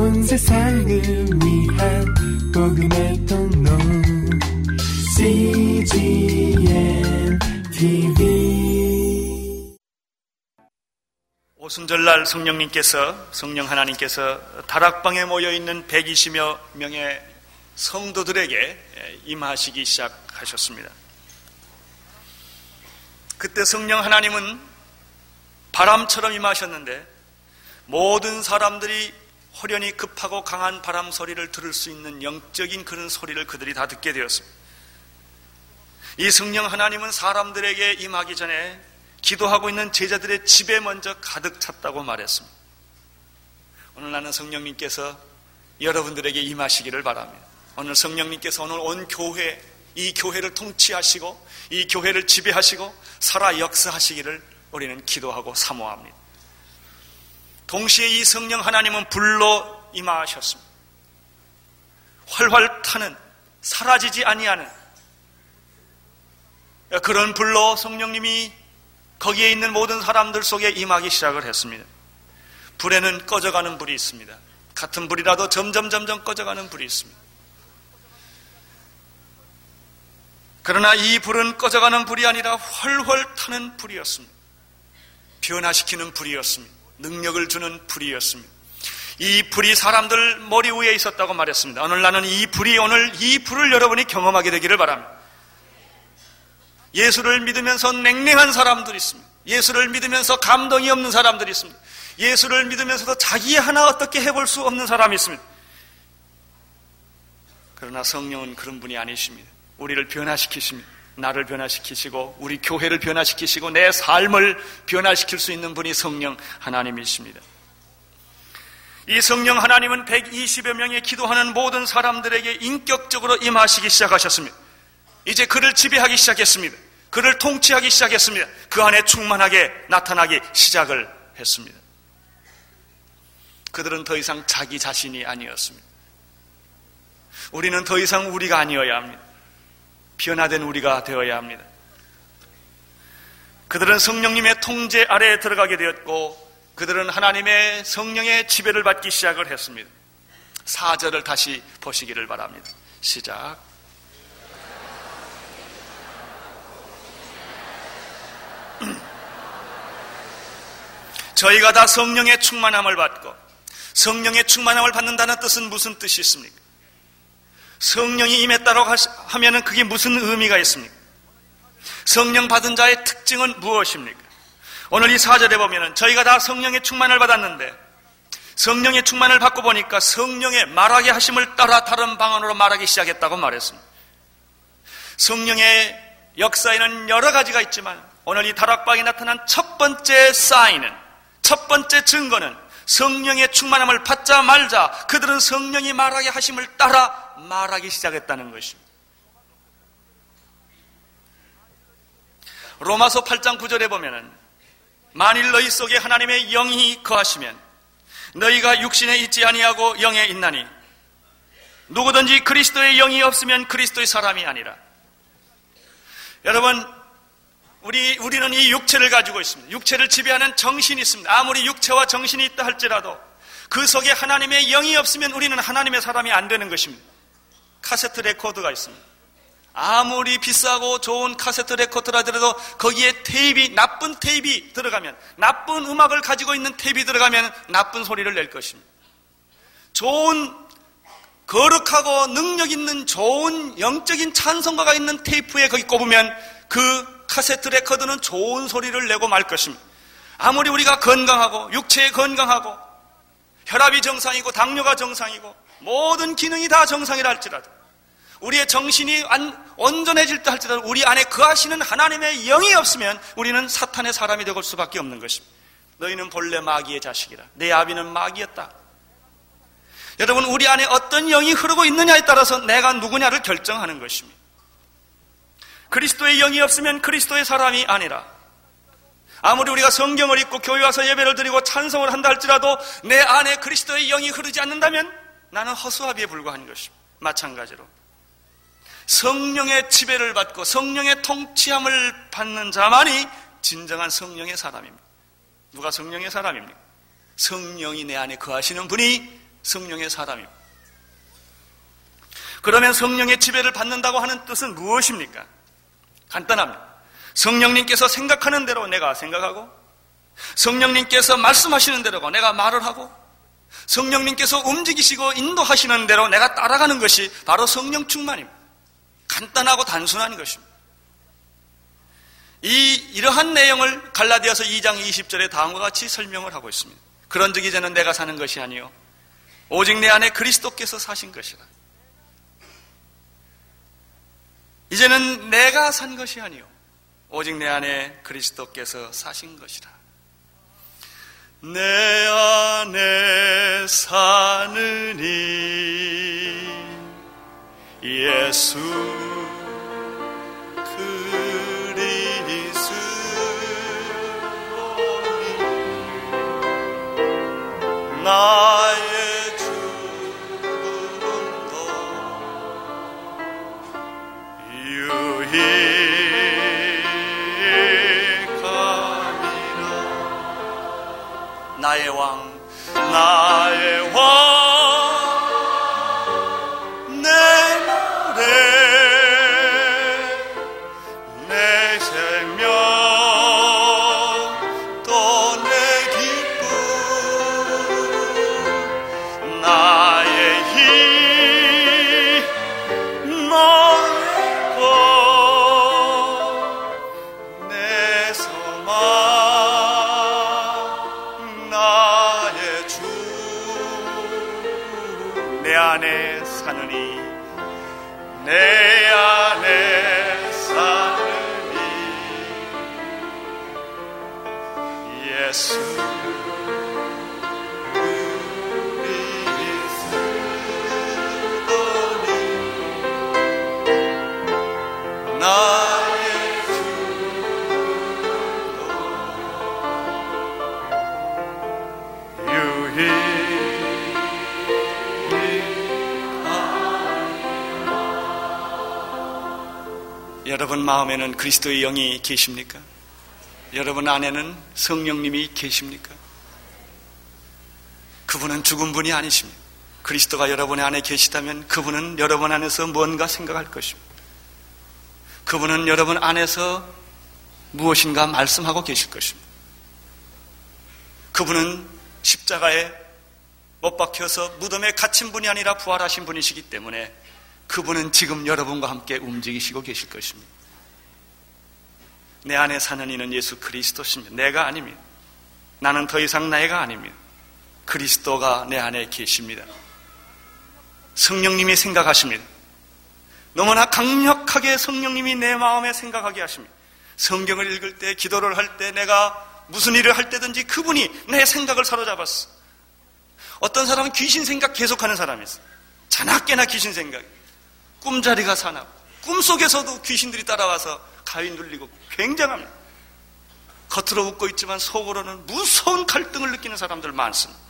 온 세상을 위한 복음의 통로 CGM TV 오순절날 성령님께서 성령 하나님께서 다락방에 모여 있는 120여 명의 성도들에게 임하시기 시작하셨습니다. 그때 성령 하나님은 바람처럼 임하셨는데 모든 사람들이 호련히 급하고 강한 바람 소리를 들을 수 있는 영적인 그런 소리를 그들이 다 듣게 되었습니다. 이 성령 하나님은 사람들에게 임하기 전에 기도하고 있는 제자들의 집에 먼저 가득 찼다고 말했습니다. 오늘 나는 성령님께서 여러분들에게 임하시기를 바랍니다. 오늘 성령님께서 오늘 온 교회, 이 교회를 통치하시고 이 교회를 지배하시고 살아 역사하시기를 우리는 기도하고 사모합니다. 동시에 이 성령 하나님은 불로 임하셨습니다. 활활 타는 사라지지 아니하는 그런 불로 성령님이 거기에 있는 모든 사람들 속에 임하기 시작을 했습니다. 불에는 꺼져가는 불이 있습니다. 같은 불이라도 점점 점점 꺼져가는 불이 있습니다. 그러나 이 불은 꺼져가는 불이 아니라 훨훨 타는 불이었습니다. 변화시키는 불이었습니다. 능력을 주는 불이었습니다. 이 불이 사람들 머리 위에 있었다고 말했습니다. 오늘 나는 이 불이 오늘 이 불을 여러분이 경험하게 되기를 바랍니다. 예수를 믿으면서 냉랭한 사람들이 있습니다. 예수를 믿으면서 감동이 없는 사람들이 있습니다. 예수를 믿으면서도 자기 하나 어떻게 해볼 수 없는 사람이 있습니다. 그러나 성령은 그런 분이 아니십니다. 우리를 변화시키십니다. 나를 변화시키시고 우리 교회를 변화시키시고 내 삶을 변화시킬 수 있는 분이 성령 하나님이십니다. 이 성령 하나님은 120여 명의 기도하는 모든 사람들에게 인격적으로 임하시기 시작하셨습니다. 이제 그를 지배하기 시작했습니다. 그를 통치하기 시작했습니다. 그 안에 충만하게 나타나기 시작을 했습니다. 그들은 더 이상 자기 자신이 아니었습니다. 우리는 더 이상 우리가 아니어야 합니다. 변화된 우리가 되어야 합니다. 그들은 성령님의 통제 아래에 들어가게 되었고 그들은 하나님의 성령의 지배를 받기 시작을 했습니다. 사절을 다시 보시기를 바랍니다. 시작. 저희가 다 성령의 충만함을 받고 성령의 충만함을 받는다는 뜻은 무슨 뜻이 있습니까? 성령이 임했다고 하면 그게 무슨 의미가 있습니까? 성령 받은 자의 특징은 무엇입니까? 오늘 이 사절에 보면 저희가 다 성령의 충만을 받았는데 성령의 충만을 받고 보니까 성령의 말하게 하심을 따라 다른 방언으로 말하기 시작했다고 말했습니다. 성령의 역사에는 여러 가지가 있지만 오늘 이 다락방에 나타난 첫 번째 사인은 첫 번째 증거는 성령의 충만함을 받자 말자 그들은 성령이 말하게 하심을 따라 말하기 시작했다는 것입니다. 로마서 8장 9절에 보면은 만일 너희 속에 하나님의 영이 거하시면 너희가 육신에 있지 아니하고 영에 있나니 누구든지 그리스도의 영이 없으면 그리스도의 사람이 아니라 여러분 우리 우리는 이 육체를 가지고 있습니다. 육체를 지배하는 정신이 있습니다. 아무리 육체와 정신이 있다 할지라도 그 속에 하나님의 영이 없으면 우리는 하나님의 사람이 안 되는 것입니다. 카세트 레코드가 있습니다. 아무리 비싸고 좋은 카세트 레코드라더라도 거기에 테이프, 나쁜 테이프 들어가면, 나쁜 음악을 가지고 있는 테이프 들어가면 나쁜 소리를 낼 것입니다. 좋은, 거룩하고 능력 있는 좋은 영적인 찬송가가 있는 테이프에 거기 꼽으면 그 카세트 레코드는 좋은 소리를 내고 말 것입니다. 아무리 우리가 건강하고, 육체에 건강하고, 혈압이 정상이고, 당뇨가 정상이고, 모든 기능이 다 정상이라 할지라도 우리의 정신이 온전해질 때 할지라도 우리 안에 거하시는 하나님의 영이 없으면 우리는 사탄의 사람이 되고 수밖에 없는 것입니다. 너희는 본래 마귀의 자식이라. 내 아비는 마귀였다. 여러분, 우리 안에 어떤 영이 흐르고 있느냐에 따라서 내가 누구냐를 결정하는 것입니다. 그리스도의 영이 없으면 그리스도의 사람이 아니라 아무리 우리가 성경을 읽고 교회 와서 예배를 드리고 찬송을 한다 할지라도 내 안에 그리스도의 영이 흐르지 않는다면 나는 허수아비에 불과한 것입니다. 마찬가지로 성령의 지배를 받고 성령의 통치함을 받는 자만이 진정한 성령의 사람입니다. 누가 성령의 사람입니까? 성령이 내 안에 거하시는 분이 성령의 사람입니다. 그러면 성령의 지배를 받는다고 하는 뜻은 무엇입니까? 간단합니다. 성령님께서 생각하는 대로 내가 생각하고 성령님께서 말씀하시는 대로 내가 말을 하고 성령님께서 움직이시고 인도하시는 대로 내가 따라가는 것이 바로 성령 충만입니다. 간단하고 단순한 것입니다. 이 이러한 내용을 갈라디아서 2장 20절에 다음과 같이 설명을 하고 있습니다. 그런 적 이제는 내가 사는 것이 아니요 오직 내 안에 그리스도께서 사신 것이라. 이제는 내가 산 것이 아니요 오직 내 안에 그리스도께서 사신 것이라. 내 안에 사느니 예수 그리스도니 나의 죽음도 유익함이라. 나의 왕 나의 마음에는 그리스도의 영이 계십니까? 여러분 안에는 성령님이 계십니까? 그분은 죽은 분이 아니십니다. 그리스도가 여러분의 안에 계시다면 그분은 여러분 안에서 뭔가 생각할 것입니다. 그분은 여러분 안에서 무엇인가 말씀하고 계실 것입니다. 그분은 십자가에 못 박혀서 무덤에 갇힌 분이 아니라 부활하신 분이시기 때문에 그분은 지금 여러분과 함께 움직이시고 계실 것입니다. 내 안에 사는 이는 예수 그리스도십니다. 내가 아닙니다. 나는 더 이상 내가 아닙니다. 그리스도가 내 안에 계십니다. 성령님이 생각하십니다. 너무나 강력하게 성령님이 내 마음에 생각하게 하십니다. 성경을 읽을 때, 기도를 할 때, 내가 무슨 일을 할 때든지 그분이 내 생각을 사로잡았어. 어떤 사람은 귀신 생각 계속하는 사람이 있어. 자나깨나 귀신 생각. 꿈자리가 사나. 꿈속에서도 귀신들이 따라와서 가위 눌리고 굉장합니다. 겉으로 웃고 있지만 속으로는 무서운 갈등을 느끼는 사람들 많습니다.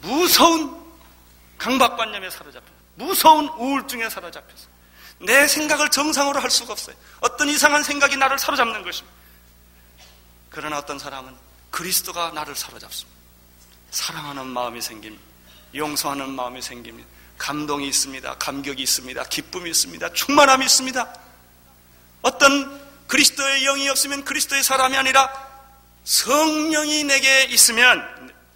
무서운 강박관념에 사로잡혀 무서운 우울증에 사로잡혀서 내 생각을 정상으로 할 수가 없어요. 어떤 이상한 생각이 나를 사로잡는 것입니다. 그러나 어떤 사람은 그리스도가 나를 사로잡습니다. 사랑하는 마음이 생깁니다. 용서하는 마음이 생깁니다. 감동이 있습니다. 감격이 있습니다. 기쁨이 있습니다. 충만함이 있습니다. 어떤 그리스도의 영이 없으면 그리스도의 사람이 아니라 성령이 내게 있으면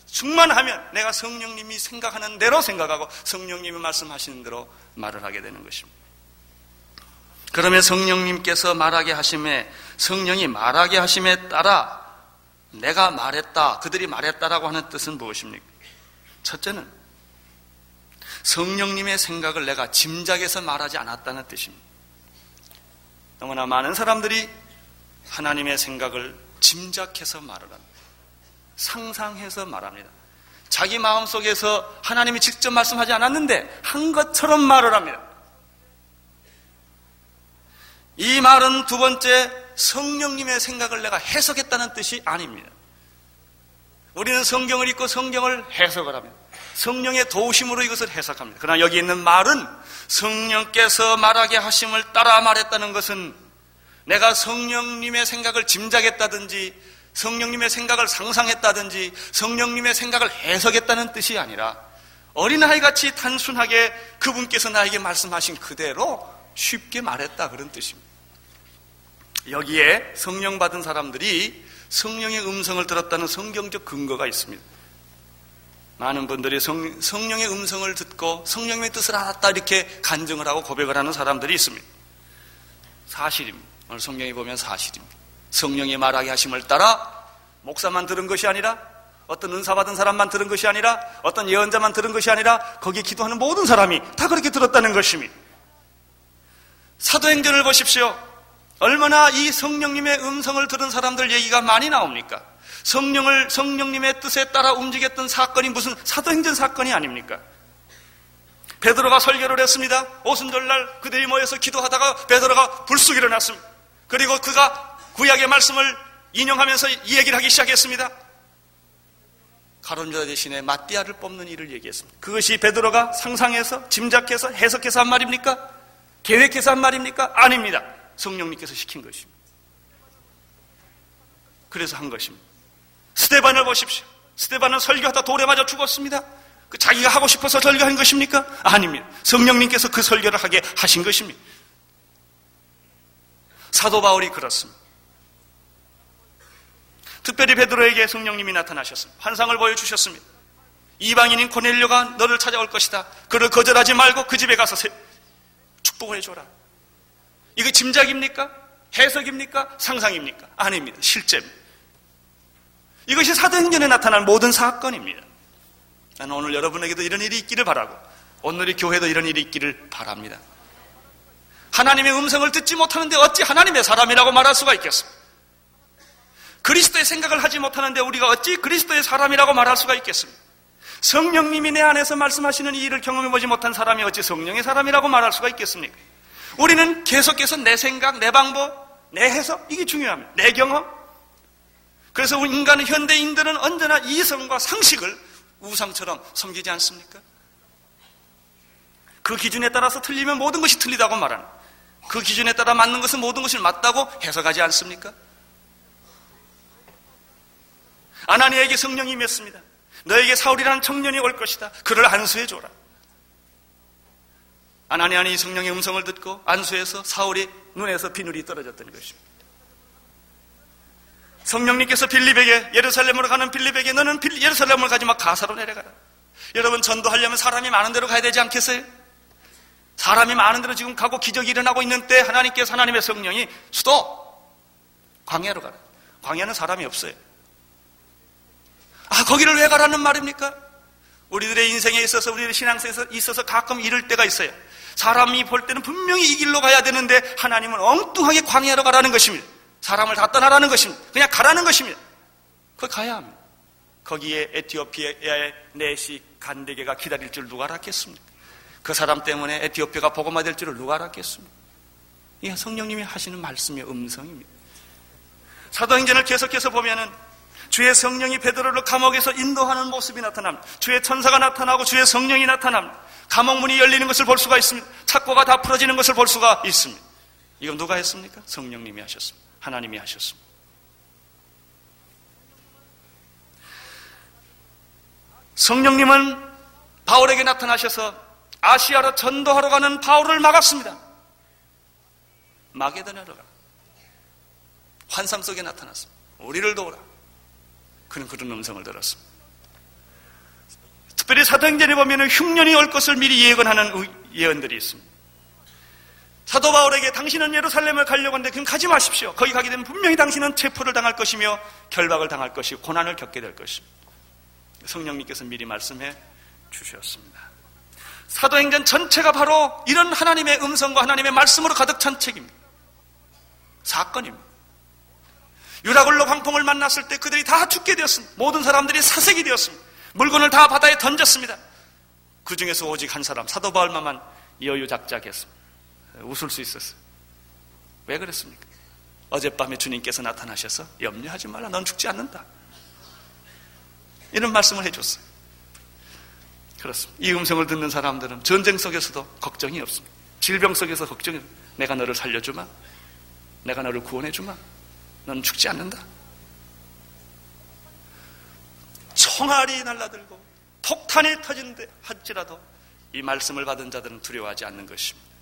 충만하면 내가 성령님이 생각하는 대로 생각하고 성령님이 말씀하시는 대로 말을 하게 되는 것입니다. 그러면 성령님께서 말하게 하심에 성령이 말하게 하심에 따라 내가 말했다, 그들이 말했다라고 하는 뜻은 무엇입니까? 첫째는 성령님의 생각을 내가 짐작해서 말하지 않았다는 뜻입니다. 너무나 많은 사람들이 하나님의 생각을 짐작해서 말을 합니다. 상상해서 말합니다. 자기 마음 속에서 하나님이 직접 말씀하지 않았는데 한 것처럼 말을 합니다. 이 말은 두 번째 성령님의 생각을 내가 해석했다는 뜻이 아닙니다. 우리는 성경을 읽고 성경을 해석을 합니다. 성령의 도우심으로 이것을 해석합니다. 그러나 여기 있는 말은 성령께서 말하게 하심을 따라 말했다는 것은 내가 성령님의 생각을 짐작했다든지 성령님의 생각을 상상했다든지 성령님의 생각을 해석했다는 뜻이 아니라 어린아이 같이 단순하게 그분께서 나에게 말씀하신 그대로 쉽게 말했다 그런 뜻입니다. 여기에 성령 받은 사람들이 성령의 음성을 들었다는 성경적 근거가 있습니다. 많은 분들이 성, 성령의 음성을 듣고 성령의 뜻을 알았다 이렇게 간증을 하고 고백을 하는 사람들이 있습니다. 사실입니다. 오늘 성경에 보면 사실입니다. 성령의 말하게 하심을 따라 목사만 들은 것이 아니라 어떤 은사 받은 사람만 들은 것이 아니라 어떤 예언자만 들은 것이 아니라 거기에 기도하는 모든 사람이 다 그렇게 들었다는 것입니다. 사도행전을 보십시오. 얼마나 이 성령님의 음성을 들은 사람들 얘기가 많이 나옵니까? 성령을 성령님의 뜻에 따라 움직였던 사건이 무슨 사도행전 사건이 아닙니까? 베드로가 설교를 했습니다. 오순절날 그들이 모여서 기도하다가 베드로가 불쑥 일어났습니다. 그리고 그가 구약의 말씀을 인용하면서 이 얘기를 하기 시작했습니다. 가론자 대신에 마띠아를 뽑는 일을 얘기했습니다. 그것이 베드로가 상상해서 짐작해서 해석해서 한 말입니까? 계획해서 한 말입니까? 아닙니다. 성령님께서 시킨 것입니다. 그래서 한 것입니다. 스테반을 보십시오. 스테반은 설교하다 돌에 맞아 죽었습니다. 그 자기가 하고 싶어서 설교한 것입니까? 아닙니다. 성령님께서 그 설교를 하게 하신 것입니다. 사도 바울이 그렇습니다. 특별히 베드로에게 성령님이 나타나셨습니다. 환상을 보여주셨습니다. 이방인인 코넬료가 너를 찾아올 것이다. 그를 거절하지 말고 그 집에 가서 축복을 해줘라. 이거 짐작입니까? 해석입니까? 상상입니까? 아닙니다. 실제입니다. 이것이 사도행전에 나타난 모든 사건입니다. 나는 오늘 여러분에게도 이런 일이 있기를 바라고 오늘 이 교회도 이런 일이 있기를 바랍니다. 하나님의 음성을 듣지 못하는데 어찌 하나님의 사람이라고 말할 수가 있겠습니까? 그리스도의 생각을 하지 못하는데 우리가 어찌 그리스도의 사람이라고 말할 수가 있겠습니까? 성령님이 내 안에서 말씀하시는 이 일을 경험해보지 못한 사람이 어찌 성령의 사람이라고 말할 수가 있겠습니까? 우리는 계속해서 내 생각, 내 방법, 내 해석, 이게 중요합니다. 내 경험. 그래서 인간, 현대인들은 언제나 이성과 상식을 우상처럼 섬기지 않습니까? 그 기준에 따라서 틀리면 모든 것이 틀리다고 말하는 그 기준에 따라 맞는 것은 모든 것을 맞다고 해석하지 않습니까? 아나니에게 성령이 임했습니다. 너에게 사울이라는 청년이 올 것이다. 그를 안수해 줘라. 아나니아니 성령의 음성을 듣고 안수해서 사울이 눈에서 비늘이 떨어졌던 것입니다. 성령님께서 빌립에게 예루살렘으로 가는 빌립에게 너는 예루살렘을 가지 마 가사로 내려가라. 여러분 전도하려면 사람이 많은 데로 가야 되지 않겠어요? 사람이 많은 데로 지금 가고 기적이 일어나고 있는 때 하나님께서 하나님의 성령이 수도 광야로 가라. 광야는 사람이 없어요. 아 거기를 왜 가라는 말입니까? 우리들의 인생에 있어서 우리의 신앙생에 있어서 가끔 이럴 때가 있어요. 사람이 볼 때는 분명히 이 길로 가야 되는데 하나님은 엉뚱하게 광야로 가라는 것입니다. 사람을 다 떠나라는 것입니다. 그냥 가라는 것입니다. 거기 가야 합니다. 거기에 에티오피아의 내시 간대게가 기다릴 줄 누가 알았겠습니까? 그 사람 때문에 에티오피아가 복음화 될 줄을 누가 알았겠습니까? 이게 성령님이 하시는 말씀의 음성입니다. 사도행전을 계속해서 보면은 주의 성령이 베드로를 감옥에서 인도하는 모습이 나타납니다. 주의 천사가 나타나고 주의 성령이 나타납니다. 감옥 문이 열리는 것을 볼 수가 있습니다. 착고가 다 풀어지는 것을 볼 수가 있습니다. 이건 누가 했습니까? 성령님이 하셨습니다. 하나님이 하셨습니다. 성령님은 바울에게 나타나셔서 아시아로 전도하러 가는 바울을 막았습니다. 마게도냐로 가. 환상 속에 나타났습니다. 우리를 도우라. 그는 그런 음성을 들었습니다. 특별히 사도행전에 보면 흉년이 올 것을 미리 예언하는 예언들이 있습니다. 사도 바울에게 당신은 예루살렘을 가려고 하는데 그럼 가지 마십시오. 거기 가게 되면 분명히 당신은 체포를 당할 것이며 결박을 당할 것이고 고난을 겪게 될 것입니다. 성령님께서 미리 말씀해 주셨습니다. 사도행전 전체가 바로 이런 하나님의 음성과 하나님의 말씀으로 가득 찬 책입니다. 사건입니다. 유라굴로 광풍을 만났을 때 그들이 다 죽게 되었습니다. 모든 사람들이 사색이 되었습니다. 물건을 다 바다에 던졌습니다. 그 중에서 오직 한 사람, 사도 바울만 여유작작했습니다. 웃을 수 있었어요. 왜 그랬습니까? 어젯밤에 주님께서 나타나셔서 염려하지 말라. 넌 죽지 않는다. 이런 말씀을 해줬어요. 그렇습니다. 이 음성을 듣는 사람들은 전쟁 속에서도 걱정이 없습니다. 질병 속에서 걱정이 없습니다. 내가 너를 살려주마. 내가 너를 구원해주마. 넌 죽지 않는다. 총알이 날라들고 폭탄이 터진데 할지라도 이 말씀을 받은 자들은 두려워하지 않는 것입니다.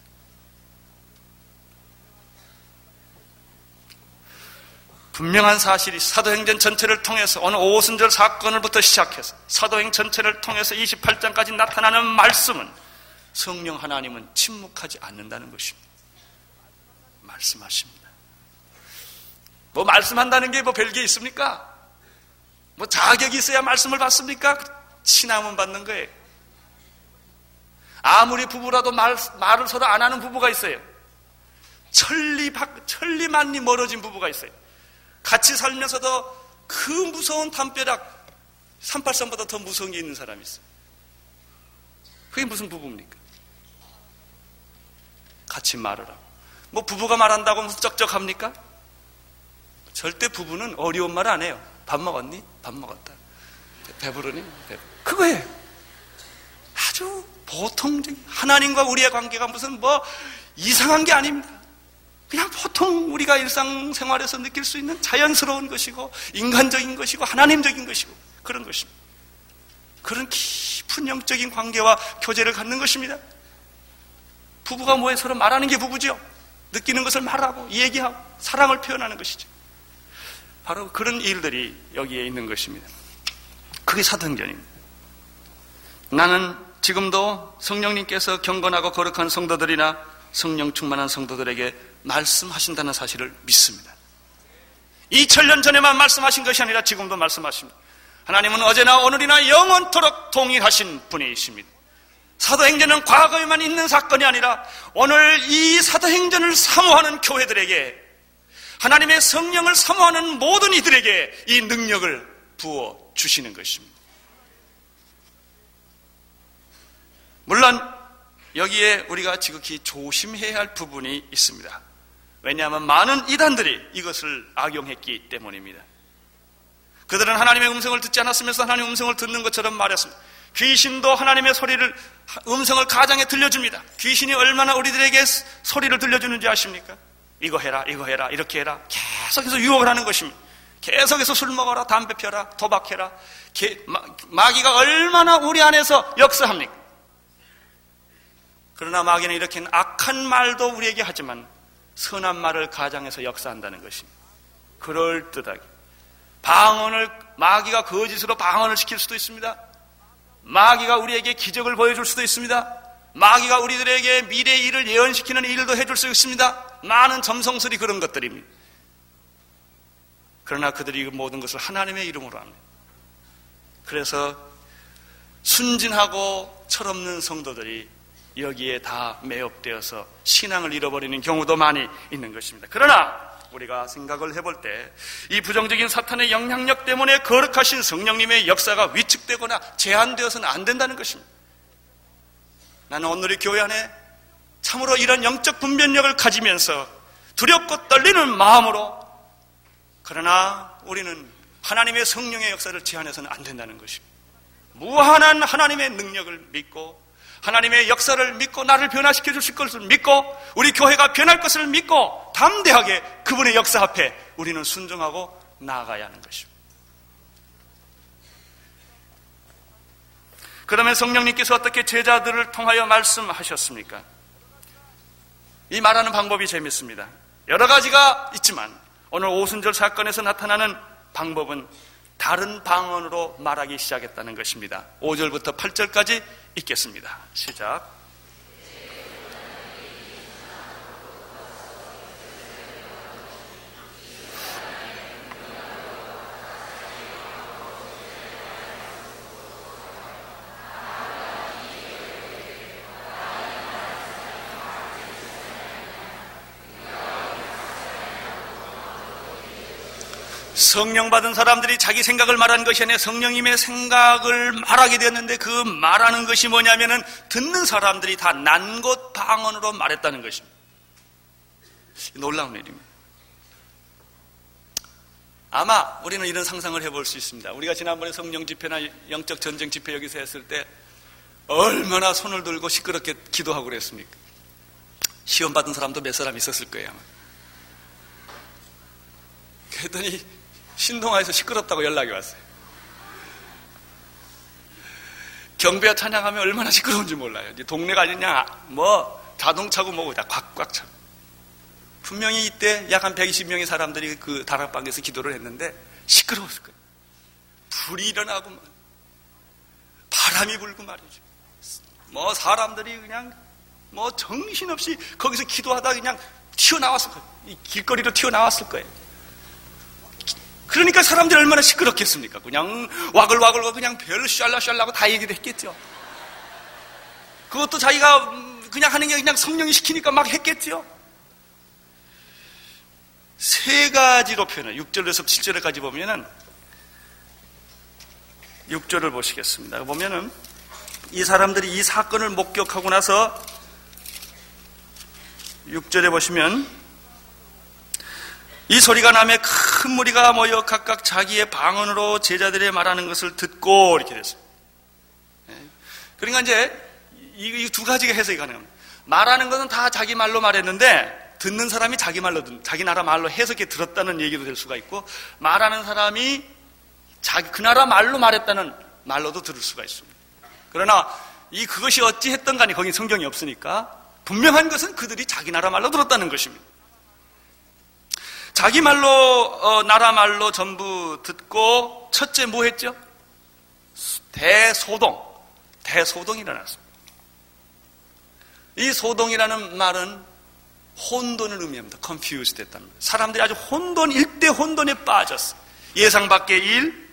분명한 사실이 사도행전 전체를 통해서 오늘 오순절 사건을부터 시작해서 사도행 전체를 통해서 28장까지 나타나는 말씀은 성령 하나님은 침묵하지 않는다는 것입니다. 말씀하십니다. 뭐 말씀한다는 게 뭐 별게 있습니까? 뭐 자격이 있어야 말씀을 받습니까? 신앙은 받는 거예요. 아무리 부부라도 말, 말을 서로 안 하는 부부가 있어요. 천리, 천리만리 멀어진 부부가 있어요. 같이 살면서도 그 무서운 담벼락, 38선보다 더 무서운 게 있는 사람이 있어요. 그게 무슨 부부입니까? 같이 말을 하고. 뭐 부부가 말한다고 무슨 쩍쩍합니까? 절대 부부는 어려운 말 안 해요. 밥 먹었니? 밥 먹었다. 배부르니? 배부르. 그거예요. 아주 보통적인 하나님과 우리의 관계가 무슨 뭐 이상한 게 아닙니다. 그냥 보통 우리가 일상생활에서 느낄 수 있는 자연스러운 것이고 인간적인 것이고 하나님적인 것이고 그런 것입니다. 그런 깊은 영적인 관계와 교제를 갖는 것입니다. 부부가 뭐에 서로 말하는 게 부부죠. 느끼는 것을 말하고 얘기하고 사랑을 표현하는 것이죠. 바로 그런 일들이 여기에 있는 것입니다. 그게 사도행전입니다. 나는 지금도 성령님께서 경건하고 거룩한 성도들이나 성령 충만한 성도들에게 말씀하신다는 사실을 믿습니다. 2000년 전에만 말씀하신 것이 아니라 지금도 말씀하십니다. 하나님은 어제나 오늘이나 영원토록 동일하신 분이십니다. 사도행전은 과거에만 있는 사건이 아니라 오늘 이 사도행전을 사모하는 교회들에게 하나님의 성령을 사모하는 모든 이들에게 이 능력을 부어 주시는 것입니다. 물론 여기에 우리가 지극히 조심해야 할 부분이 있습니다. 왜냐하면 많은 이단들이 이것을 악용했기 때문입니다. 그들은 하나님의 음성을 듣지 않았으면서 하나님의 음성을 듣는 것처럼 말했습니다. 귀신도 하나님의 소리를, 음성을 가장에 들려줍니다. 귀신이 얼마나 우리들에게 소리를 들려주는지 아십니까? 이거 해라, 이거 해라, 이렇게 해라. 계속해서 유혹을 하는 것입니다. 계속해서 술 먹어라, 담배 펴라, 도박해라. 마귀가 얼마나 우리 안에서 역사합니까? 그러나 마귀는 이렇게 악한 말도 우리에게 하지만 선한 말을 가장해서 역사한다는 것입니다. 그럴듯하게. 방언을, 마귀가 거짓으로 방언을 시킬 수도 있습니다. 마귀가 우리에게 기적을 보여줄 수도 있습니다. 마귀가 우리들에게 미래 일을 예언시키는 일도 해줄 수 있습니다. 많은 점성설이 그런 것들입니다. 그러나 그들이 모든 것을 하나님의 이름으로 합니다. 그래서 순진하고 철없는 성도들이 여기에 다 매혹되어서 신앙을 잃어버리는 경우도 많이 있는 것입니다. 그러나 우리가 생각을 해볼 때 이 부정적인 사탄의 영향력 때문에 거룩하신 성령님의 역사가 위축되거나 제한되어서는 안 된다는 것입니다. 나는 오늘의 교회 안에 참으로 이런 영적 분별력을 가지면서 두렵고 떨리는 마음으로 그러나 우리는 하나님의 성령의 역사를 제한해서는 안 된다는 것입니다. 무한한 하나님의 능력을 믿고 하나님의 역사를 믿고 나를 변화시켜 주실 것을 믿고 우리 교회가 변할 것을 믿고 담대하게 그분의 역사 앞에 우리는 순종하고 나아가야 하는 것입니다. 그러면 성령님께서 어떻게 제자들을 통하여 말씀하셨습니까? 이 말하는 방법이 재밌습니다. 여러 가지가 있지만 오늘 오순절 사건에서 나타나는 방법은 다른 방언으로 말하기 시작했다는 것입니다. 5절부터 8절까지 읽겠습니다. 시작. 성령 받은 사람들이 자기 생각을 말하는 것이 아니라 성령님의 생각을 말하게 되었는데 그 말하는 것이 뭐냐면은 듣는 사람들이 다 난곳 방언으로 말했다는 것입니다. 놀라운 일입니다. 아마 우리는 이런 상상을 해볼 수 있습니다. 우리가 지난번에 성령 집회나 영적 전쟁 집회 여기서 했을 때 얼마나 손을 들고 시끄럽게 기도하고 그랬습니까? 시험 받은 사람도 몇 사람 있었을 거예요. 아마. 그랬더니 신동아에서 시끄럽다고 연락이 왔어요. 경배와 찬양하면 얼마나 시끄러운지 몰라요. 동네가 그냥 뭐 자동차고 뭐고 다 꽉꽉 차. 분명히 이때 약 한 120명의 사람들이 그 다락방에서 기도를 했는데 시끄러웠을 거예요. 불이 일어나고 바람이 불고 말이죠. 뭐 사람들이 그냥 뭐 정신없이 거기서 기도하다 그냥 튀어나왔을 거예요. 이 길거리로 튀어나왔을 거예요. 그러니까 사람들이 얼마나 시끄럽겠습니까? 그냥 와글와글 그냥 별 샬라샬라고 다 얘기를 했겠죠. 그것도 자기가 그냥 하는 게 그냥 성령이 시키니까 막 했겠죠. 세 가지로 표현해요. 6절에서 7절까지 보면은 6절을 보시겠습니다. 보면은 이 사람들이 이 사건을 목격하고 나서 6절에 보시면 이 소리가 남에 큰 무리가 모여 각각 자기의 방언으로 제자들의 말하는 것을 듣고 이렇게 됐어요. 예. 그러니까 이제 이 두 가지가 해석이 가능합니다. 말하는 것은 다 자기 말로 말했는데 듣는 사람이 자기 말로 자기 나라 말로 해석해 들었다는 얘기도 될 수가 있고 말하는 사람이 자기 그 나라 말로 말했다는 말로도 들을 수가 있습니다. 그러나 이 그것이 어찌 했던 간에 거기 성경이 없으니까 분명한 것은 그들이 자기 나라 말로 들었다는 것입니다. 자기 말로 어, 나라 말로 전부 듣고 첫째 뭐 했죠? 대소동, 대소동이 일어났습니다. 이 소동이라는 말은 혼돈을 의미합니다. confused 됐다는 거예요. 사람들이 아주 혼돈, 일대 혼돈에 빠졌어. 예상 밖의 일,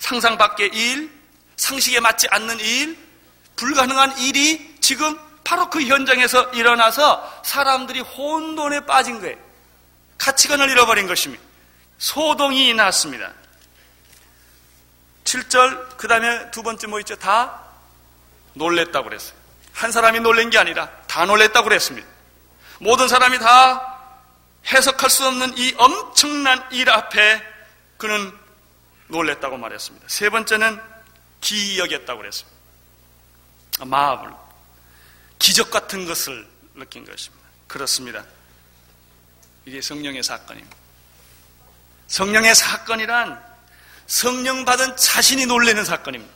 상상 밖의 일, 상식에 맞지 않는 일, 불가능한 일이 지금 바로 그 현장에서 일어나서 사람들이 혼돈에 빠진 거예요. 가치관을 잃어버린 것입니다. 소동이 났습니다. 7절, 그 다음에 두 번째 뭐 있죠? 다 놀랬다고 그랬어요. 한 사람이 놀란 게 아니라 다 놀랬다고 그랬습니다. 모든 사람이 다 해석할 수 없는 이 엄청난 일 앞에 그는 놀랬다고 말했습니다. 세 번째는 기여겼다고 그랬습니다. 마블. 기적 같은 것을 느낀 것입니다. 그렇습니다. 이게 성령의 사건입니다. 성령의 사건이란 성령 받은 자신이 놀래는 사건입니다.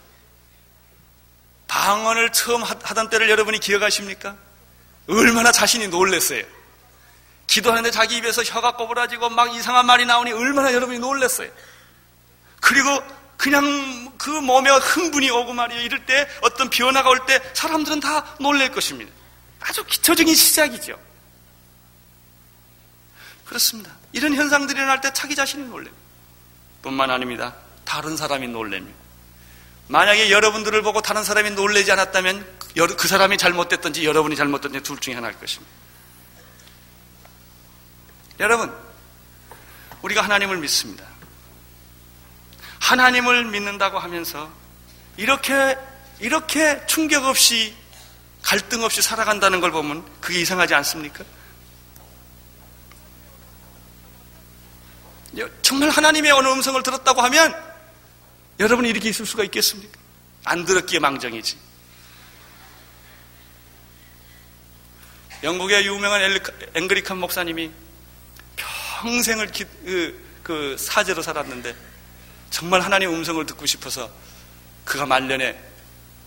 방언을 처음 하던 때를 여러분이 기억하십니까? 얼마나 자신이 놀랬어요. 기도하는데 자기 입에서 혀가 꼬부라지고 막 이상한 말이 나오니 얼마나 여러분이 놀랬어요. 그리고 그냥 그 몸에 흥분이 오고 말이에요. 이럴 때 어떤 변화가 올 때 사람들은 다 놀랄 것입니다. 아주 기초적인 시작이죠. 그렇습니다. 이런 현상들이 일어날 때 자기 자신이 놀래요. 뿐만 아닙니다. 다른 사람이 놀랍니다. 만약에 여러분들을 보고 다른 사람이 놀래지 않았다면 그 사람이 잘못됐든지 여러분이 잘못됐든지 둘 중에 하나일 것입니다. 여러분, 우리가 하나님을 믿습니다. 하나님을 믿는다고 하면서 이렇게, 이렇게 충격 없이 갈등 없이 살아간다는 걸 보면 그게 이상하지 않습니까? 정말 하나님의 어느 음성을 들었다고 하면 여러분이 이렇게 있을 수가 있겠습니까? 안 들었기에 망정이지. 영국의 유명한 앵그리칸 목사님이 평생을 기, 그, 그 사제로 살았는데 정말 하나님 음성을 듣고 싶어서 그가 말년에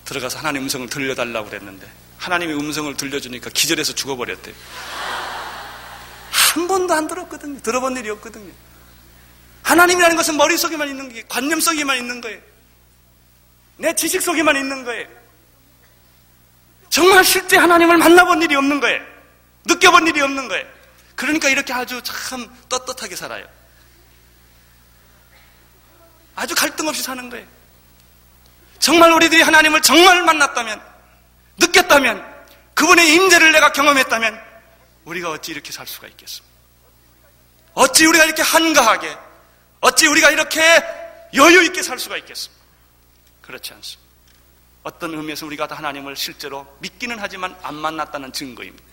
들어가서 하나님 음성을 들려달라고 그랬는데 하나님의 음성을 들려주니까 기절해서 죽어버렸대요. 한 번도 안 들었거든요. 들어본 일이 없거든요. 하나님이라는 것은 머릿속에만 있는 게, 관념 속에만 있는 거예요. 내 지식 속에만 있는 거예요. 정말 실제 하나님을 만나본 일이 없는 거예요. 느껴본 일이 없는 거예요. 그러니까 이렇게 아주 참 떳떳하게 살아요. 아주 갈등 없이 사는 거예요. 정말 우리들이 하나님을 정말 만났다면, 느꼈다면, 그분의 임재를 내가 경험했다면, 우리가 어찌 이렇게 살 수가 있겠습니까? 어찌 우리가 이렇게 한가하게, 어찌 우리가 이렇게 여유 있게 살 수가 있겠습니까? 그렇지 않습니다. 어떤 의미에서 우리가 다 하나님을 실제로 믿기는 하지만 안 만났다는 증거입니다.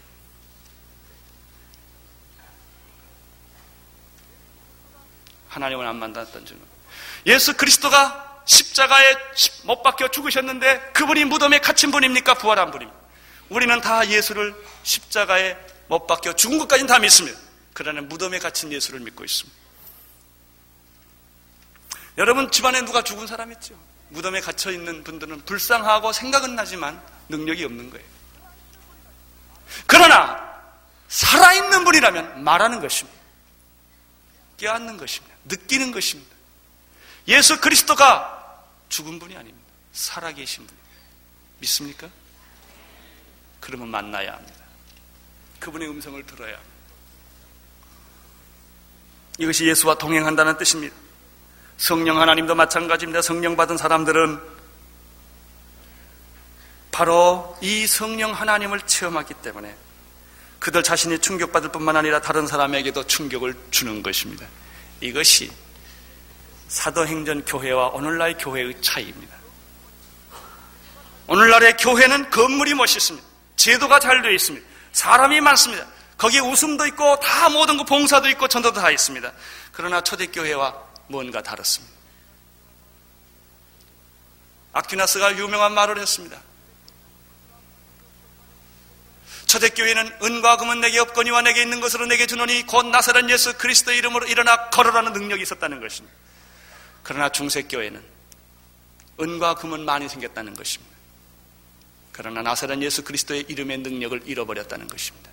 하나님을 안 만났다는 증거. 예수 그리스도가 십자가에 못 박혀 죽으셨는데 그분이 무덤에 갇힌 분입니까? 부활한 분입니까? 우리는 다 예수를 십자가에 못 박혀 죽은 것까지는 다 믿습니다. 그러나 무덤에 갇힌 예수를 믿고 있습니다. 여러분 집안에 누가 죽은 사람 있죠? 무덤에 갇혀 있는 분들은 불쌍하고 생각은 나지만 능력이 없는 거예요. 그러나 살아있는 분이라면 말하는 것입니다. 깨닫는 것입니다. 느끼는 것입니다. 예수 그리스도가 죽은 분이 아닙니다. 살아계신 분. 믿습니까? 그러면 만나야 합니다. 그분의 음성을 들어야 합니다. 이것이 예수와 동행한다는 뜻입니다. 성령 하나님도 마찬가지입니다. 성령 받은 사람들은 바로 이 성령 하나님을 체험하기 때문에 그들 자신이 충격받을 뿐만 아니라 다른 사람에게도 충격을 주는 것입니다. 이것이 사도행전 교회와 오늘날 교회의 차이입니다. 오늘날의 교회는 건물이 멋있습니다. 제도가 잘 되어 있습니다. 사람이 많습니다. 거기에 웃음도 있고 다 모든 거 봉사도 있고 전도도 다 있습니다. 그러나 초대교회와 뭔가 다릅니다. 아퀴나스가 유명한 말을 했습니다. 초대교회는 은과 금은 내게 없거니와 내게 있는 것으로 내게 주노니 곧 나사렛 예수 그리스도 이름으로 일어나 걸어라는 능력이 있었다는 것입니다. 그러나 중세교회는 은과 금은 많이 생겼다는 것입니다. 그러나 나사렛 예수 그리스도의 이름의 능력을 잃어버렸다는 것입니다.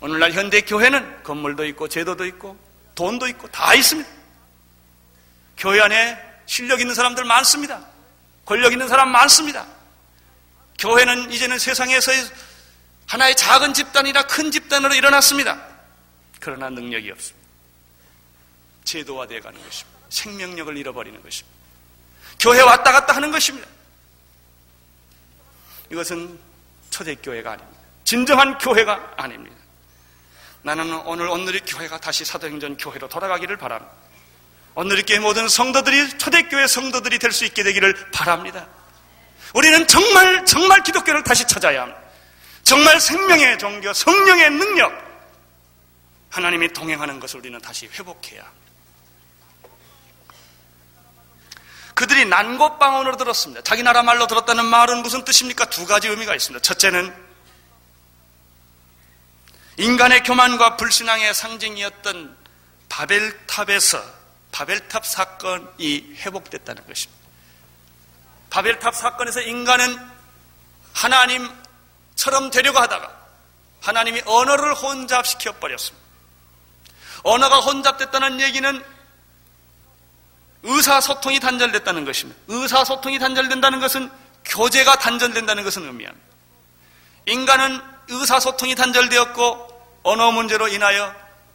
오늘날 현대 교회는 건물도 있고 제도도 있고 돈도 있고 다 있습니다. 교회 안에 실력 있는 사람들 많습니다. 권력 있는 사람 많습니다. 교회는 이제는 세상에서의 하나의 작은 집단이라 큰 집단으로 일어났습니다. 그러나 능력이 없습니다. 제도화되어 가는 것입니다. 생명력을 잃어버리는 것입니다. 교회 왔다 갔다 하는 것입니다. 이것은 초대교회가 아닙니다. 진정한 교회가 아닙니다. 나는 오늘 오늘의 교회가 다시 사도행전 교회로 돌아가기를 바랍니다. 오늘의 교회 모든 성도들이 초대교회 성도들이 될 수 있게 되기를 바랍니다. 우리는 정말 정말 기독교를 다시 찾아야 합니다. 정말 생명의 종교, 성령의 능력, 하나님이 동행하는 것을 우리는 다시 회복해야 합니다. 그들이 난곳방언으로 들었습니다. 자기 나라 말로 들었다는 말은 무슨 뜻입니까? 두 가지 의미가 있습니다. 첫째는 인간의 교만과 불신앙의 상징이었던 바벨탑에서 바벨탑 사건이 회복됐다는 것입니다. 바벨탑 사건에서 인간은 하나님처럼 되려고 하다가 하나님이 언어를 혼잡시켜 버렸습니다. 언어가 혼잡됐다는 얘기는 의사소통이 단절됐다는 것입니다. 의사소통이 단절된다는 것은 교제가 단절된다는 것은 의미합니다. 인간은 의사소통이 단절되었고 언어 문제로 인하여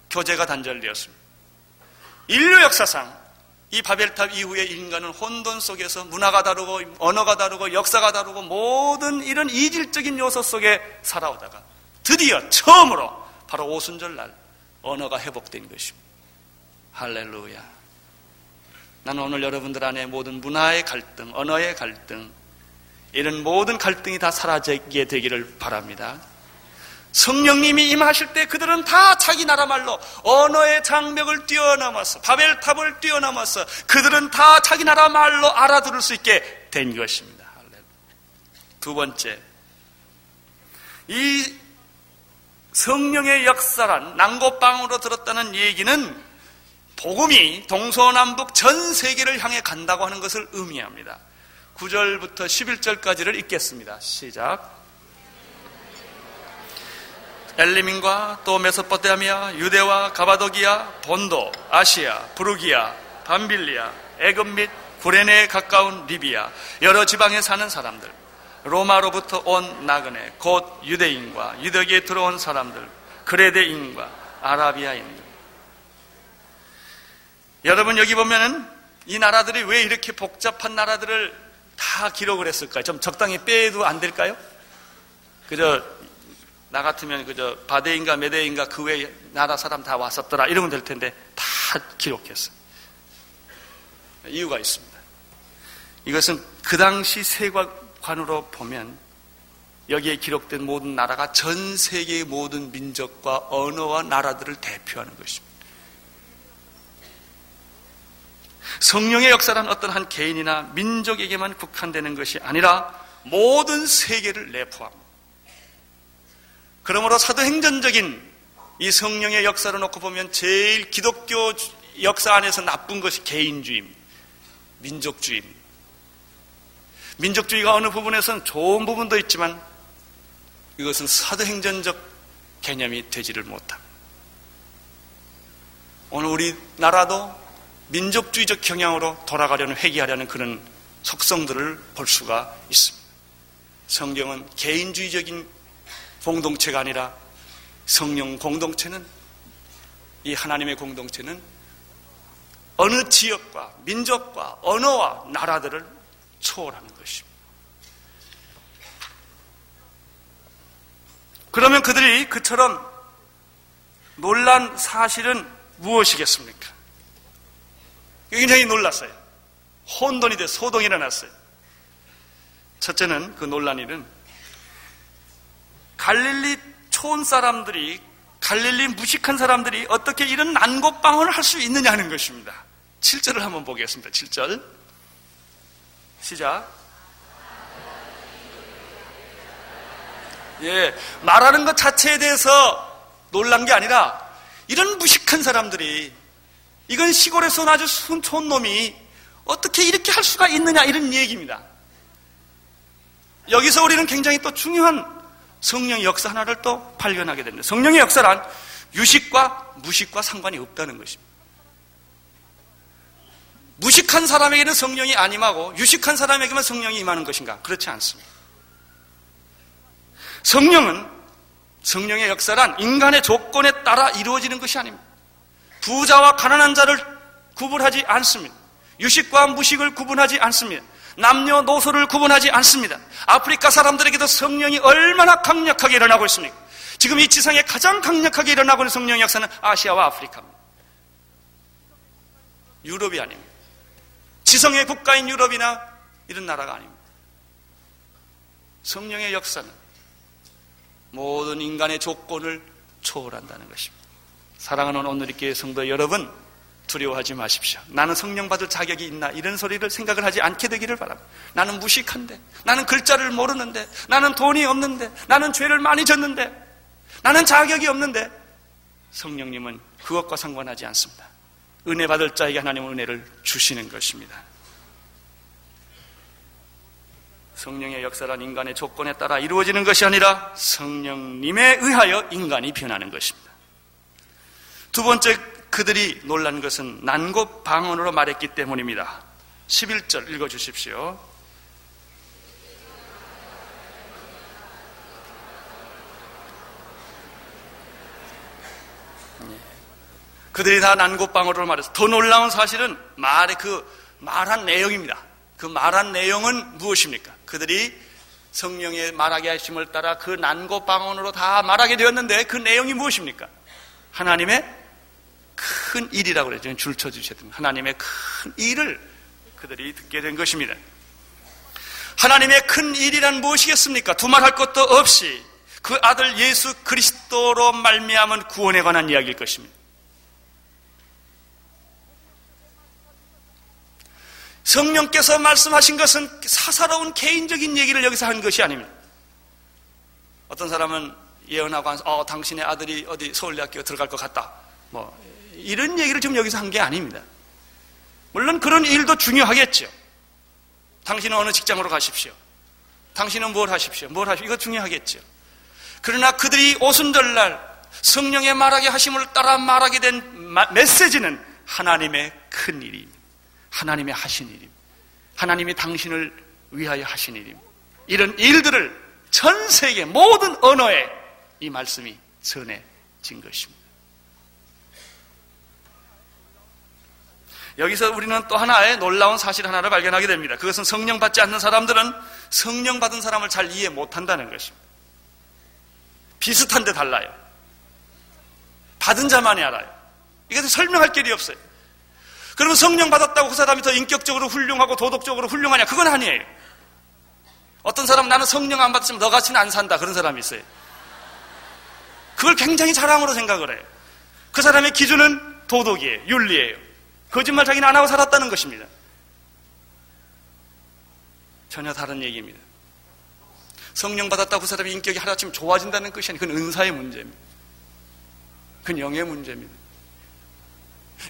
교제가 단절되었습니다. 인류 역사상 이 바벨탑 이후에 인간은 혼돈 속에서 문화가 다르고 언어가 다르고 역사가 다르고 모든 이런 이질적인 요소 속에 살아오다가 드디어 처음으로 바로 오순절날 언어가 회복된 것입니다. 할렐루야. 나는 오늘 여러분들 안에 모든 문화의 갈등, 언어의 갈등, 이런 모든 갈등이 다 사라지게 되기를 바랍니다. 성령님이 임하실 때 그들은 다 자기 나라 말로 언어의 장벽을 뛰어넘어서 바벨탑을 뛰어넘어서 그들은 다 자기 나라 말로 알아들을 수 있게 된 것입니다. 두 번째, 이 성령의 역사란 난고방으로 들었다는 얘기는 복음이 동서남북 전 세계를 향해 간다고 하는 것을 의미합니다. 9절부터 11절까지를 읽겠습니다. 시작. 엘리민과 또 메소포타미아, 유대와 가바도기아, 본도, 아시아, 부르기아, 밤빌리아, 애굽 및 구레네에 가까운 리비아, 여러 지방에 사는 사람들, 로마로부터 온 나그네, 곧 유대인과 유대기에 들어온 사람들, 그레데인과 아라비아인들. 여러분 여기 보면은 이 나라들이 왜 이렇게 복잡한 나라들을 다 기록을 했을까요? 좀 적당히 빼도 안 될까요? 그저 나 같으면 그저 바데인가 메데인가 그외 나라 사람 다 왔었더라 이러면 될 텐데 다 기록했어요. 이유가 있습니다. 이것은 그 당시 세관으로 보면 여기에 기록된 모든 나라가 전 세계의 모든 민족과 언어와 나라들을 대표하는 것입니다. 성령의 역사란 어떤 한 개인이나 민족에게만 국한되는 것이 아니라 모든 세계를 내포합니다. 그러므로 사도행전적인 이 성령의 역사를 놓고 보면 제일 기독교 역사 안에서 나쁜 것이 개인주의, 민족주의. 민족주의가 어느 부분에서는 좋은 부분도 있지만 이것은 사도행전적 개념이 되지를 못합니다. 오늘 우리나라도 민족주의적 경향으로 돌아가려는 회귀하려는 그런 속성들을 볼 수가 있습니다. 성경은 개인주의적인 공동체가 아니라 성령 공동체는 이 하나님의 공동체는 어느 지역과 민족과 언어와 나라들을 초월하는 것입니다. 그러면 그들이 그처럼 놀란 사실은 무엇이겠습니까? 굉장히 놀랐어요. 혼돈이 돼 소동이 일어났어요. 첫째는 그 논란 일은 갈릴리 촌 사람들이 갈릴리 무식한 사람들이 어떻게 이런 난곡방언을 할 수 있느냐는 것입니다. 7절을 한번 보겠습니다. 7절. 시작. 예, 말하는 것 자체에 대해서 놀란 게 아니라 이런 무식한 사람들이 이건 시골에서 아주 순촌 놈이 어떻게 이렇게 할 수가 있느냐 이런 얘기입니다. 여기서 우리는 굉장히 또 중요한 성령의 역사 하나를 또 발견하게 됩니다. 성령의 역사란 유식과 무식과 상관이 없다는 것입니다. 무식한 사람에게는 성령이 안 임하고 유식한 사람에게만 성령이 임하는 것인가? 그렇지 않습니다. 성령은 성령의 역사란 인간의 조건에 따라 이루어지는 것이 아닙니다. 부자와 가난한 자를 구분하지 않습니다. 유식과 무식을 구분하지 않습니다. 남녀노소를 구분하지 않습니다. 아프리카 사람들에게도 성령이 얼마나 강력하게 일어나고 있습니까? 지금 이 지상에 가장 강력하게 일어나고 있는 성령의 역사는 아시아와 아프리카입니다. 유럽이 아닙니다. 지성의 국가인 유럽이나 이런 나라가 아닙니다. 성령의 역사는 모든 인간의 조건을 초월한다는 것입니다. 사랑하는 오늘 있게 성도 여러분, 두려워하지 마십시오. 나는 성령 받을 자격이 있나 이런 소리를 생각을 하지 않게 되기를 바랍니다. 나는 무식한데, 나는 글자를 모르는데, 나는 돈이 없는데, 나는 죄를 많이 졌는데, 나는 자격이 없는데 성령님은 그것과 상관하지 않습니다. 은혜 받을 자에게 하나님은 은혜를 주시는 것입니다. 성령의 역사란 인간의 조건에 따라 이루어지는 것이 아니라 성령님에 의하여 인간이 변하는 것입니다. 두 번째 그들이 놀란 것은 난곡 방언으로 말했기 때문입니다. 11절 읽어 주십시오. 예. 그들이 다 난곡방어로 말해서 더 놀라운 사실은 말의 그 말한 내용입니다. 그 말한 내용은 무엇입니까? 그들이 성령의 말하게 하심을 따라 그 난곡방언으로 다 말하게 되었는데 그 내용이 무엇입니까? 하나님의 큰 일이라고 그래요. 줄 쳐 주셨던 하나님의 큰 일을 그들이 듣게 된 것입니다. 하나님의 큰 일이란 무엇이겠습니까? 두말할 것도 없이 그 아들 예수 그리스도로 말미암은 구원에 관한 이야기일 것입니다. 성령께서 말씀하신 것은 사사로운 개인적인 얘기를 여기서 한 것이 아닙니다. 어떤 사람은 예언하고 어, 당신의 아들이 어디 서울대학교 들어갈 것 같다. 뭐 이런 얘기를 지금 여기서 한 게 아닙니다. 물론 그런 일도 중요하겠죠. 당신은 어느 직장으로 가십시오. 당신은 뭘 하십시오. 뭘 하십시오. 이거 중요하겠죠. 그러나 그들이 오순절날 성령의 말하게 하심을 따라 말하게 된 메시지는 하나님의 큰 일입니다. 하나님의 하신 일입니다. 하나님이 당신을 위하여 하신 일입니다. 이런 일들을 전 세계 모든 언어에 이 말씀이 전해진 것입니다. 여기서 우리는 또 하나의 놀라운 사실 하나를 발견하게 됩니다. 그것은 성령 받지 않는 사람들은 성령 받은 사람을 잘 이해 못 한다는 것입니다. 비슷한데 달라요. 받은 자만이 알아요. 이게 설명할 길이 없어요. 그러면 성령 받았다고 그 사람이 더 인격적으로 훌륭하고 도덕적으로 훌륭하냐? 그건 아니에요. 어떤 사람 나는 성령 안 받았으면 너같이는 안 산다. 그런 사람이 있어요. 그걸 굉장히 자랑으로 생각을 해요. 그 사람의 기준은 도덕이에요. 윤리예요. 거짓말 자기는 안 하고 살았다는 것입니다. 전혀 다른 얘기입니다. 성령 받았다고 그 사람의 인격이 하루아침 좋아진다는 것이 아니고 그건 은사의 문제입니다. 그건 영의 문제입니다.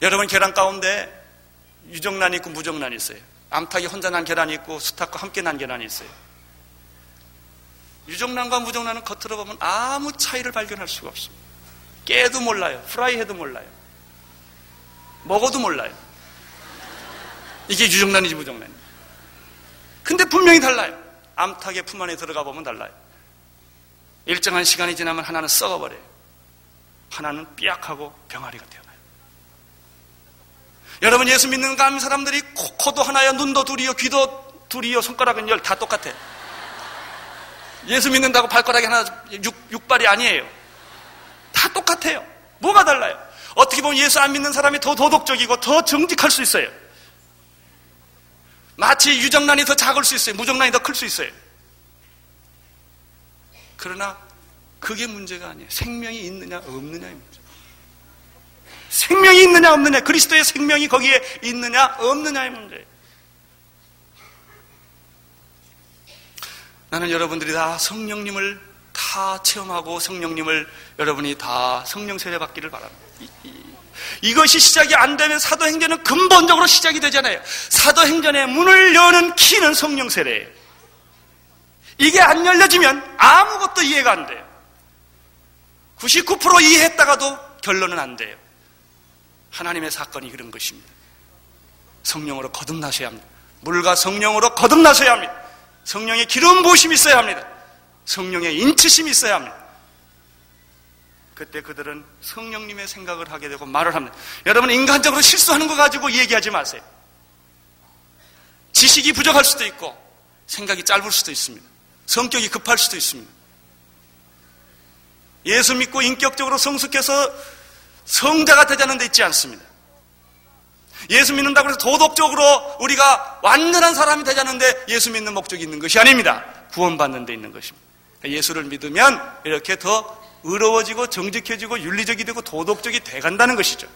여러분 계란 가운데 유정란이 있고 무정란이 있어요. 암탉이 혼자 난 계란이 있고 수탉과 함께 난 계란이 있어요. 유정란과 무정란은 겉으로 보면 아무 차이를 발견할 수가 없습니다. 깨도 몰라요. 프라이해도 몰라요. 먹어도 몰라요. 이게 유정란이지 무정란이. 근데 분명히 달라요. 암탉의 품 안에 들어가 보면 달라요. 일정한 시간이 지나면 하나는 썩어버려요. 하나는 삐약하고 병아리가 되어나요. 여러분 예수 믿는 감 사람들이 코, 도 하나요, 눈도 둘이요, 귀도 둘이요, 손가락은 열 다 똑같아. 예수 믿는다고 발가락이 하나 육, 육발이 아니에요. 다 똑같아요. 뭐가 달라요? 어떻게 보면 예수 안 믿는 사람이 더 도덕적이고 더 정직할 수 있어요. 마치 유정란이 더 작을 수 있어요. 무정란이 더 클 수 있어요. 그러나 그게 문제가 아니에요. 생명이 있느냐 없느냐의 문제. 생명이 있느냐 없느냐 그리스도의 생명이 거기에 있느냐 없느냐의 문제예요. 나는 여러분들이 다 성령님을 다 체험하고 성령님을 여러분이 다 성령 세례 받기를 바랍니다. 이, 것이 시작이 안 되면 사도행전은 근본적으로 시작이 되잖아요. 사도행전의 문을 여는 키는 성령 세례예요. 이게 안 열려지면 아무것도 이해가 안 돼요. 99% 이해했다가도 결론은 안 돼요. 하나님의 사건이 그런 것입니다. 성령으로 거듭나셔야 합니다. 물과 성령으로 거듭나셔야 합니다. 성령의 기름 부으심이 있어야 합니다. 성령의 인치심이 있어야 합니다. 그때 그들은 성령님의 생각을 하게 되고 말을 합니다. 여러분 인간적으로 실수하는 거 가지고 얘기하지 마세요. 지식이 부족할 수도 있고 생각이 짧을 수도 있습니다. 성격이 급할 수도 있습니다. 예수 믿고 인격적으로 성숙해서 성자가 되자는 데 있지 않습니다. 예수 믿는다고 해서 도덕적으로 우리가 완전한 사람이 되자는데 예수 믿는 목적이 있는 것이 아닙니다. 구원받는 데 있는 것입니다. 예수를 믿으면 이렇게 더 의로워지고 정직해지고 윤리적이 되고 도덕적이 돼간다는 것이죠.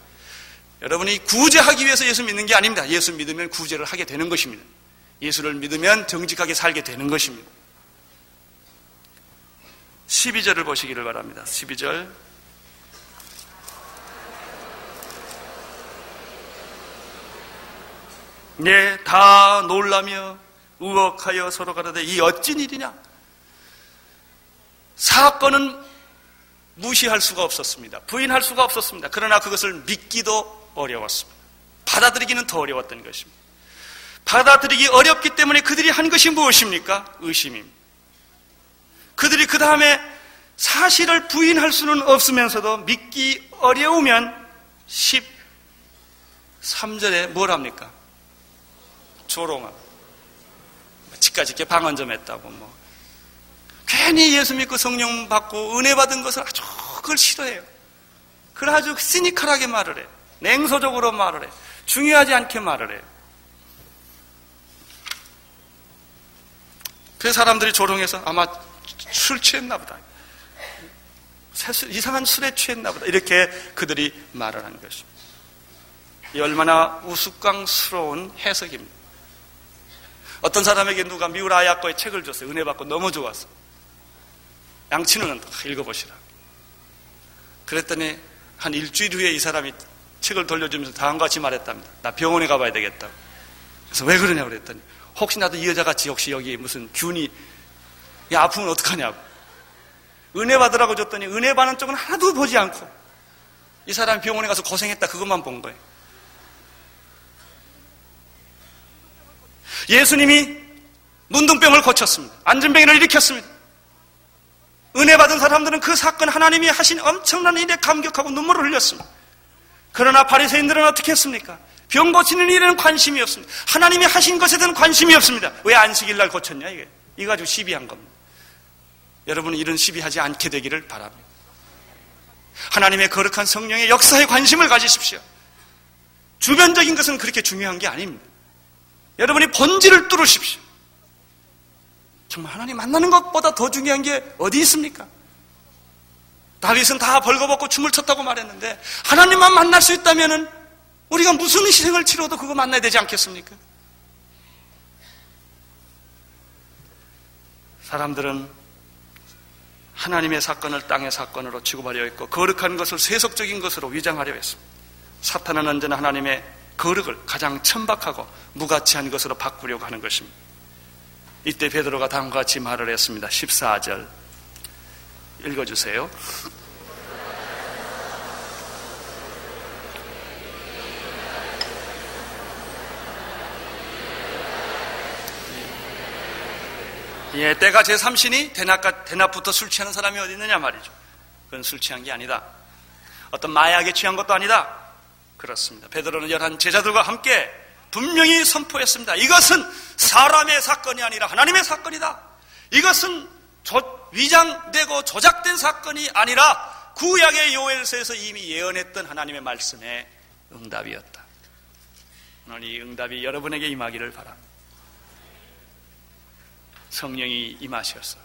여러분이 구제하기 위해서 예수 믿는 게 아닙니다. 예수 믿으면 구제를 하게 되는 것입니다. 예수를 믿으면 정직하게 살게 되는 것입니다. 12절을 보시기를 바랍니다. 12절. 네, 다 놀라며 우억하여 서로 가라되 이 어찌 일이냐? 사건은 무시할 수가 없었습니다. 부인할 수가 없었습니다. 그러나 그것을 믿기도 어려웠습니다. 받아들이기는 더 어려웠던 것입니다. 받아들이기 어렵기 때문에 그들이 한 것이 무엇입니까? 의심입니다. 그들이 그 다음에 사실을 부인할 수는 없으면서도 믿기 어려우면 13절에 뭘 합니까? 조롱함. 집까지 이렇게 방언 좀 했다고 뭐. 괜히 예수 믿고 성령 받고 은혜 받은 것을 아주 그걸 싫어해요. 그걸 아주 시니컬하게 말을 해. 냉소적으로 말을 해. 중요하지 않게 말을 해요. 그 사람들이 조롱해서 아마 술 취했나 보다. 이상한 술에 취했나 보다. 이렇게 그들이 말을 한 것입니다. 이 얼마나 우스꽝스러운 해석입니다. 어떤 사람에게 누가 미우라 야거의 책을 줬어요. 은혜 받고 너무 좋았어. 양치는 읽어보시라. 그랬더니 한 일주일 후에 이 사람이 책을 돌려주면서 다음과 같이 말했답니다. 나 병원에 가봐야 되겠다. 그래서 왜 그러냐고 그랬더니 혹시 나도 이 여자같이 혹시 여기 무슨 균이 이 아프면 어떡하냐고. 은혜 받으라고 줬더니 은혜 받는 쪽은 하나도 보지 않고 이 사람이 병원에 가서 고생했다 그것만 본 거예요. 예수님이 문둥병을 고쳤습니다. 안전병을 일으켰습니다. 은혜 받은 사람들은 그 사건 하나님이 하신 엄청난 일에 감격하고 눈물을 흘렸습니다. 그러나 바리새인들은 어떻게 했습니까? 병 고치는 일에는 관심이 없습니다. 하나님이 하신 것에 대한 관심이 없습니다. 왜 안식일 날 고쳤냐 이게. 이거 가지고 시비한 겁니다. 여러분은 이런 시비하지 않게 되기를 바랍니다. 하나님의 거룩한 성령의 역사에 관심을 가지십시오. 주변적인 것은 그렇게 중요한 게 아닙니다. 여러분이 본질을 뚫으십시오. 정말 하나님 만나는 것보다 더 중요한 게 어디 있습니까? 다윗은 다 벌거벗고 춤을 췄다고 말했는데 하나님만 만날 수 있다면 우리가 무슨 희생을 치러도 그거 만나야 되지 않겠습니까? 사람들은 하나님의 사건을 땅의 사건으로 취급하려 했고 거룩한 것을 세속적인 것으로 위장하려 했습니다. 사탄은 언제나 하나님의 거룩을 가장 천박하고 무가치한 것으로 바꾸려고 하는 것입니다. 이때 베드로가 다음과 같이 말을 했습니다. 14절 읽어주세요. 예, 때가 제3신이 대낮, 대낮부터 술 취하는 사람이 어디 있느냐 말이죠. 그건 술 취한 게 아니다. 어떤 마약에 취한 것도 아니다. 그렇습니다. 베드로는 열한 제자들과 함께 분명히 선포했습니다. 이것은 사람의 사건이 아니라 하나님의 사건이다. 이것은 조, 위장되고 조작된 사건이 아니라 구약의 요엘서에서 이미 예언했던 하나님의 말씀의 응답이었다. 오늘 이 응답이 여러분에게 임하기를 바랍니다. 성령이 임하셔서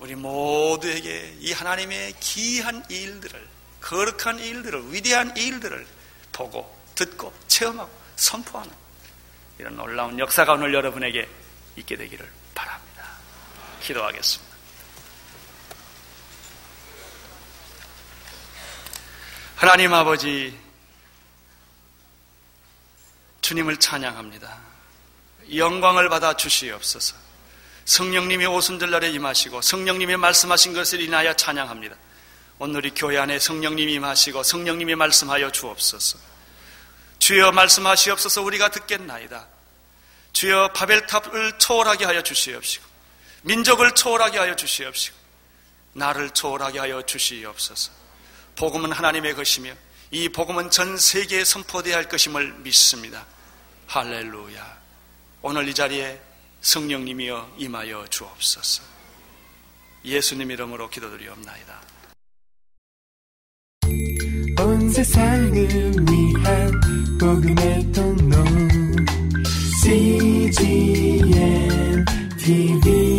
우리 모두에게 이 하나님의 기이한 일들을 거룩한 일들을 위대한 일들을 보고 듣고 체험하고 선포하는 이런 놀라운 역사가 오늘 여러분에게 있게 되기를 바랍니다. 기도하겠습니다. 하나님 아버지 주님을 찬양합니다. 영광을 받아 주시옵소서. 성령님이 오순절날에 임하시고 성령님이 말씀하신 것을 인하여 찬양합니다. 오늘 이 교회 안에 성령님이 임하시고 성령님이 말씀하여 주옵소서. 주여 말씀하시옵소서 우리가 듣겠나이다. 주여 바벨탑을 초월하게 하여 주시옵시고 민족을 초월하게 하여 주시옵시고 나를 초월하게 하여 주시옵소서. 복음은 하나님의 것이며 이 복음은 전 세계에 선포되어야 할 것임을 믿습니다. 할렐루야. 오늘 이 자리에 성령님이여 임하여 주옵소서. 예수님 이름으로 기도드리옵나이다. 온 세상을 위한 복음의 통로 CGM TV